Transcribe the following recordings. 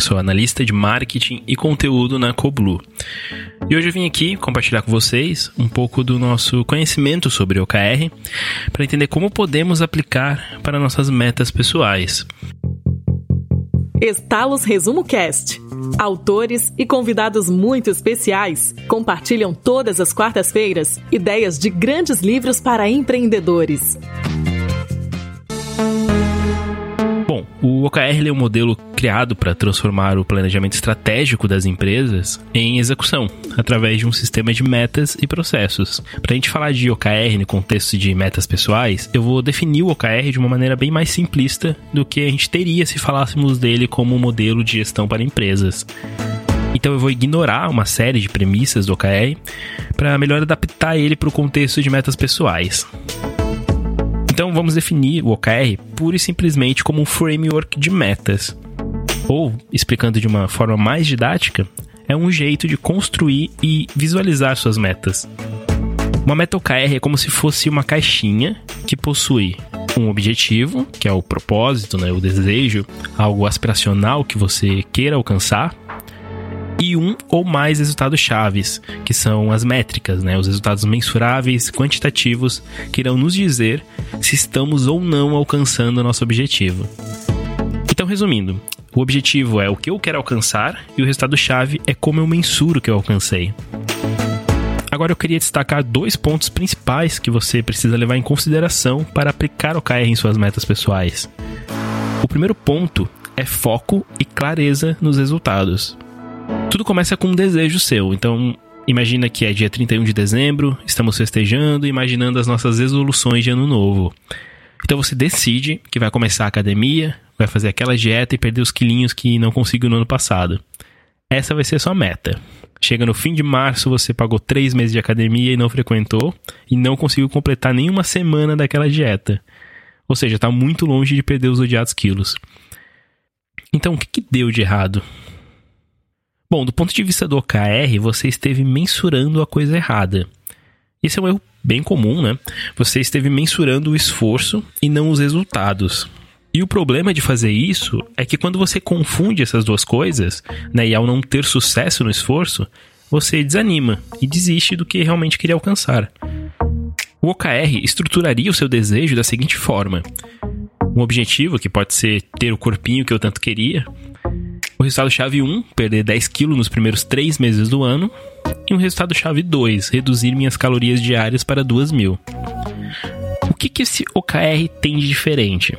sou analista de marketing e conteúdo na Coblu. E hoje eu vim aqui compartilhar com vocês um pouco do nosso conhecimento sobre OKR para entender como podemos aplicar para nossas metas pessoais. Estalos Resumo Cast. Autores e convidados muito especiais compartilham todas as quartas-feiras ideias de grandes livros para empreendedores. O OKR é um modelo criado para transformar o planejamento estratégico das empresas em execução, através de um sistema de metas e processos. Para a gente falar de OKR no contexto de metas pessoais, eu vou definir o OKR de uma maneira bem mais simplista do que a gente teria se falássemos dele como um modelo de gestão para empresas. Então eu vou ignorar uma série de premissas do OKR para melhor adaptar ele para o contexto de metas pessoais. Então vamos definir o OKR pura e simplesmente como um framework de metas. Ou, explicando de uma forma mais didática, é um jeito de construir e visualizar suas metas. Uma meta OKR é como se fosse uma caixinha que possui um objetivo, que é o propósito, né, o desejo, algo aspiracional que você queira alcançar, e um ou mais resultados chaves, que são as métricas, né, os resultados mensuráveis, quantitativos, que irão nos dizer se estamos ou não alcançando o nosso objetivo. Então, resumindo, o objetivo é o que eu quero alcançar e o resultado-chave é como eu mensuro que eu alcancei. Agora eu queria destacar dois pontos principais que você precisa levar em consideração para aplicar o KR em suas metas pessoais. O primeiro ponto é foco e clareza nos resultados. Tudo começa com um desejo seu, então imagina que é dia 31 de dezembro, estamos festejando imaginando as nossas resoluções de ano novo. Então você decide que vai começar a academia, vai fazer aquela dieta e perder os quilinhos que não conseguiu no ano passado. Essa vai ser sua meta. Chega no fim de março, você pagou três meses de academia e não frequentou, e não conseguiu completar nenhuma semana daquela dieta. Ou seja, está muito longe de perder os odiados quilos. Então, o que, que deu de errado? Bom, do ponto de vista do OKR, você esteve mensurando a coisa errada. Esse é um erro bem comum, né? Você esteve mensurando o esforço e não os resultados. E o problema de fazer isso é que quando você confunde essas duas coisas, né, e ao não ter sucesso no esforço, você desanima e desiste do que realmente queria alcançar. O OKR estruturaria o seu desejo da seguinte forma: um objetivo que pode ser ter o corpinho que eu tanto queria, o resultado-chave 1, perder 10 quilos nos primeiros 3 meses do ano. E o resultado-chave 2, reduzir minhas calorias diárias para 2 mil. O que, que esse OKR tem de diferente?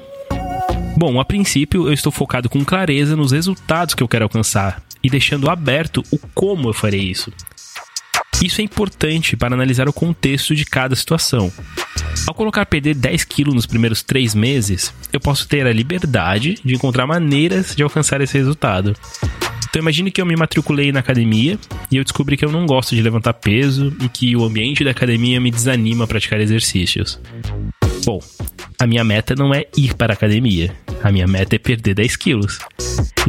Bom, a princípio eu estou focado com clareza nos resultados que eu quero alcançar e deixando aberto o como eu farei isso. Isso é importante para analisar o contexto de cada situação. Ao colocar perder 10 quilos nos primeiros 3 meses, eu posso ter a liberdade de encontrar maneiras de alcançar esse resultado. Então imagine que eu me matriculei na academia e eu descobri que eu não gosto de levantar peso e que o ambiente da academia me desanima a praticar exercícios. Bom, a minha meta não é ir para a academia. A minha meta é perder 10 quilos.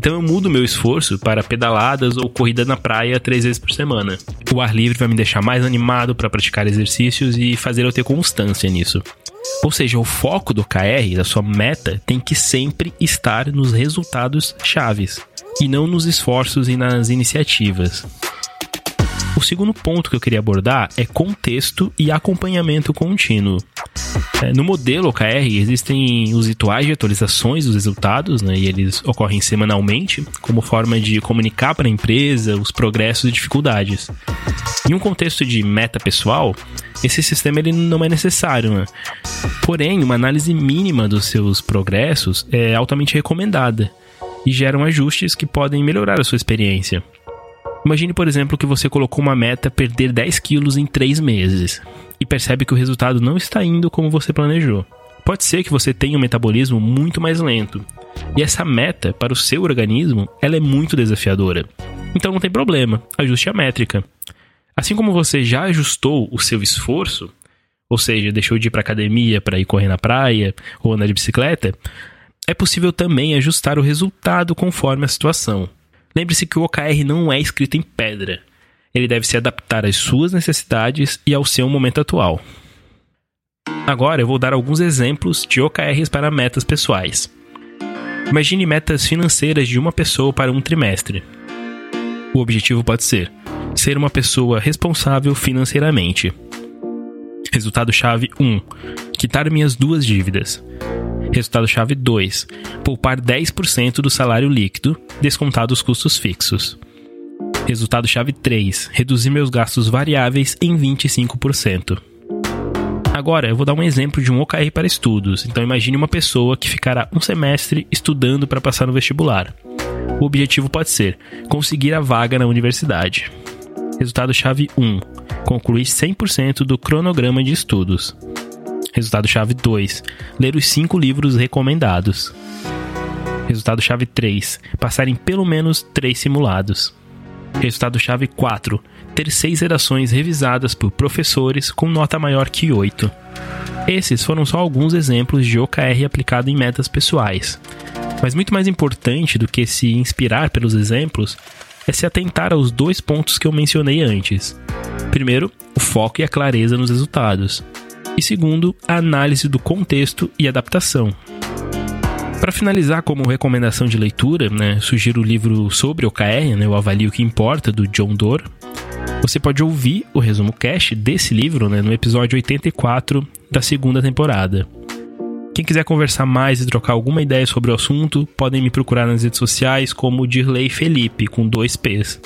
Então eu mudo meu esforço para pedaladas ou corrida na praia três vezes por semana. O ar livre vai me deixar mais animado para praticar exercícios e fazer eu ter constância nisso. Ou seja, o foco do KR, da sua meta, tem que sempre estar nos resultados chaves e não nos esforços e nas iniciativas. O segundo ponto que eu queria abordar é contexto e acompanhamento contínuo. É, no modelo OKR existem os rituais de atualizações dos resultados, né, e eles ocorrem semanalmente, como forma de comunicar para a empresa os progressos e dificuldades. Em um contexto de meta pessoal, esse sistema ele não é necessário. Né? Porém, uma análise mínima dos seus progressos é altamente recomendada e geram ajustes que podem melhorar a sua experiência. Imagine, por exemplo, que você colocou uma meta perder 10 quilos em 3 meses e percebe que o resultado não está indo como você planejou. Pode ser que você tenha um metabolismo muito mais lento. E essa meta para o seu organismo, ela é muito desafiadora. Então não tem problema, ajuste a métrica. Assim como você já ajustou o seu esforço, ou seja, deixou de ir para academia para ir correr na praia ou andar de bicicleta, é possível também ajustar o resultado conforme a situação. Lembre-se que o OKR não é escrito em pedra. Ele deve se adaptar às suas necessidades e ao seu momento atual. Agora eu vou dar alguns exemplos de OKRs para metas pessoais. Imagine metas financeiras de uma pessoa para um trimestre. O objetivo pode ser ser uma pessoa responsável financeiramente. Resultado-chave 1: quitar minhas duas dívidas. Resultado-chave 2: poupar 10% do salário líquido, descontado os custos fixos. Resultado-chave 3: reduzir meus gastos variáveis em 25%. Agora, eu vou dar um exemplo de um OKR para estudos. Então, imagine uma pessoa que ficará um semestre estudando para passar no vestibular. O objetivo pode ser conseguir a vaga na universidade. Resultado-chave 1: concluir 100% do cronograma de estudos. Resultado-chave 2: ler os 5 livros recomendados. Resultado-chave 3: passar em pelo menos 3 simulados. Resultado-chave 4: ter 6 redações revisadas por professores com nota maior que 8. Esses foram só alguns exemplos de OKR aplicado em metas pessoais. Mas muito mais importante do que se inspirar pelos exemplos é se atentar aos dois pontos que eu mencionei antes. Primeiro, o foco e a clareza nos resultados. E segundo, a análise do contexto e adaptação. Para finalizar, como recomendação de leitura, né, sugiro o livro sobre OKR, né, o Avalio que Importa, do John Doerr. Você pode ouvir o resumo cast desse livro né, no episódio 84 da segunda temporada. Quem quiser conversar mais e trocar alguma ideia sobre o assunto, podem me procurar nas redes sociais como Dirley Felipe, com dois P's.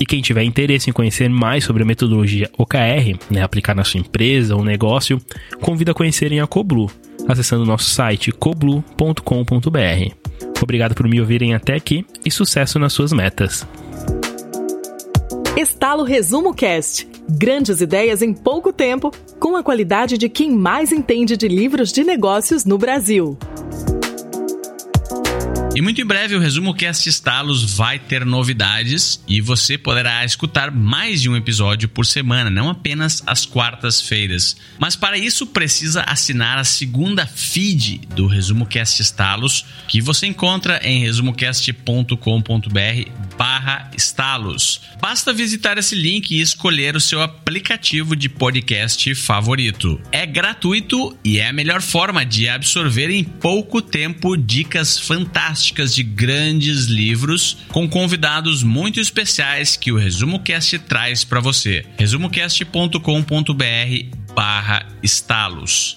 E quem tiver interesse em conhecer mais sobre a metodologia OKR, né, aplicar na sua empresa ou negócio, convido a conhecerem a Coblu, acessando nosso site coblu.com.br. Obrigado por me ouvirem até aqui e sucesso nas suas metas. Estalo Resumo Cast. Grandes ideias em pouco tempo, com a qualidade de quem mais entende de livros de negócios no Brasil. E muito em breve o Resumo Cast Estalos vai ter novidades e você poderá escutar mais de um episódio por semana, não apenas às quartas-feiras. Mas para isso precisa assinar a segunda feed do Resumo Cast Estalos, que você encontra em resumocast.com.br barra estalos. Basta visitar esse link e escolher o seu aplicativo de podcast favorito. É gratuito e é a melhor forma de absorver em pouco tempo dicas fantásticas de grandes livros com convidados muito especiais que o Resumo Cast traz para você. resumocast.com.br barra estalos.